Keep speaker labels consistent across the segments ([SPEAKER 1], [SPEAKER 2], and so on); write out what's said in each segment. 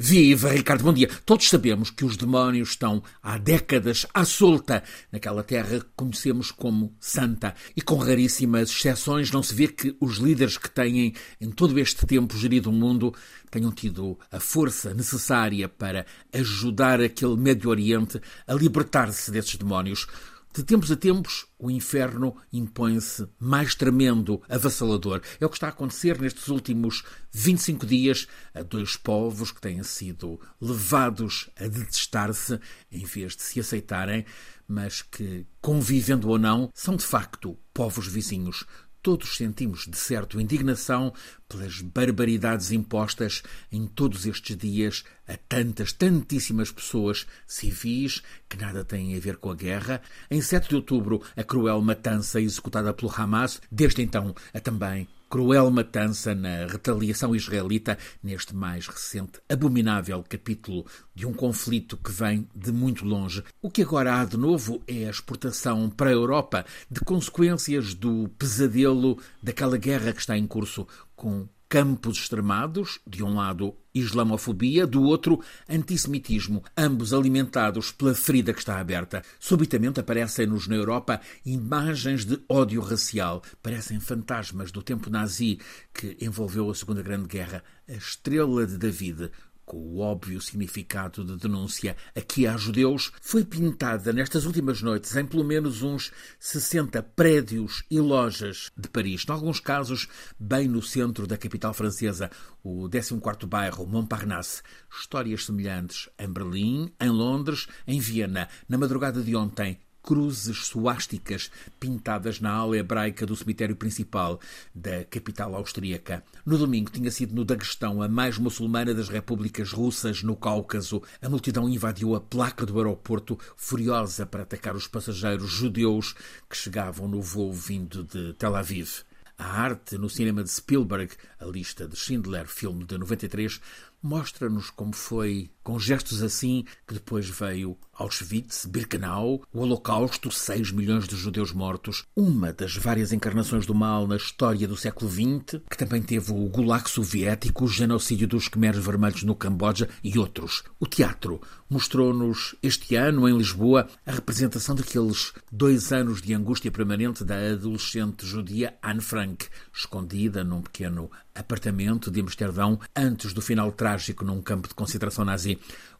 [SPEAKER 1] Viva Ricardo, bom dia. Todos sabemos que os demónios estão há décadas à solta naquela terra que conhecemos como Santa. E com raríssimas exceções, não se vê que os líderes que têm em todo este tempo gerido o mundo tenham tido a força necessária para ajudar aquele Médio Oriente a libertar-se desses demónios. De tempos a tempos, o inferno impõe-se mais tremendo, avassalador. É o que está a acontecer nestes últimos 25 dias a dois povos que têm sido levados a detestar-se em vez de se aceitarem, mas que, convivendo ou não, são de facto povos vizinhos. Todos sentimos, de certo, indignação pelas barbaridades impostas em todos estes dias a tantas, tantíssimas pessoas civis que nada têm a ver com a guerra. Em 7 de outubro, a cruel matança executada pelo Hamas, desde então a também cruel matança na retaliação israelita neste mais recente abominável capítulo de um conflito que vem de muito longe. O que agora há de novo é a exportação para a Europa de consequências do pesadelo daquela guerra que está em curso com campos extremados, de um lado islamofobia, do outro antissemitismo, ambos alimentados pela ferida que está aberta. Subitamente aparecem-nos na Europa imagens de ódio racial, parecem fantasmas do tempo nazi que envolveu a Segunda Grande Guerra. A estrela de David, com o óbvio significado de denúncia aqui há judeus, foi pintada nestas últimas noites em pelo menos uns 60 prédios e lojas de Paris, em alguns casos bem no centro da capital francesa, o 14º bairro Montparnasse. Histórias semelhantes em Berlim, em Londres, em Viena. Na madrugada de ontem, cruzes suásticas pintadas na ala hebraica do cemitério principal da capital austríaca. No domingo tinha sido no Daguestão, a mais muçulmana das repúblicas russas no Cáucaso. A multidão invadiu a placa do aeroporto, furiosa para atacar os passageiros judeus que chegavam no voo vindo de Tel Aviv. A arte no cinema de Spielberg, a lista de Schindler, filme de 93, mostra-nos como foi com gestos assim que depois veio Auschwitz, Birkenau, o Holocausto, 6 milhões de judeus mortos, uma das várias encarnações do mal na história do século XX, que também teve o Gulag soviético, o genocídio dos Khmeres Vermelhos no Camboja e outros. O teatro mostrou-nos este ano, em Lisboa, a representação daqueles dois anos de angústia permanente da adolescente judia Anne Frank, escondida num pequeno apartamento de Amsterdão antes do final trágico num campo de concentração nazi.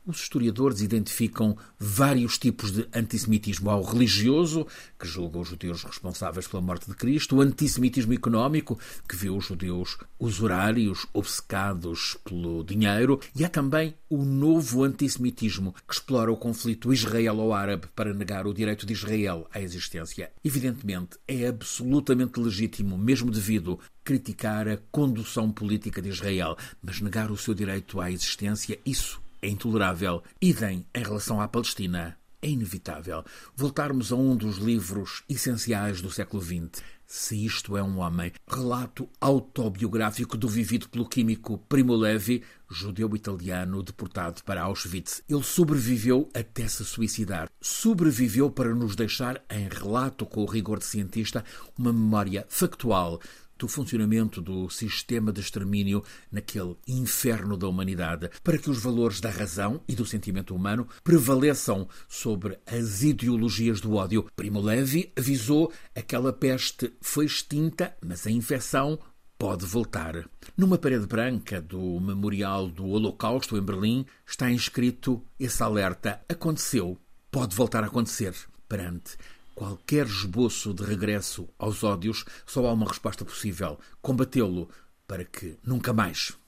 [SPEAKER 1] Os historiadores identificam vários tipos de antissemitismo. Há o religioso, que julga os judeus responsáveis pela morte de Cristo, o antissemitismo económico, que vê os judeus usurários, obcecados pelo dinheiro, e há também o novo antissemitismo, que explora o conflito israelo-árabe para negar o direito de Israel à existência. Evidentemente, é absolutamente legítimo, mesmo devido criticar a condução política de Israel, mas negar o seu direito à existência, isso é intolerável. Idem em relação à Palestina. É inevitável voltarmos a um dos livros essenciais do século XX. Se isto é um homem, relato autobiográfico do vivido pelo químico Primo Levi, judeu-italiano deportado para Auschwitz. Ele sobreviveu até se suicidar. Sobreviveu para nos deixar, em relato com o rigor de cientista, uma memória factual do funcionamento do sistema de extermínio naquele inferno da humanidade, para que os valores da razão e do sentimento humano prevaleçam sobre as ideologias do ódio. Primo Levi avisou aquela peste foi extinta, mas a infecção pode voltar. Numa parede branca do Memorial do Holocausto em Berlim está inscrito esse alerta: aconteceu, pode voltar a acontecer. Perante qualquer esboço de regresso aos ódios, só há uma resposta possível: combatê-lo para que nunca mais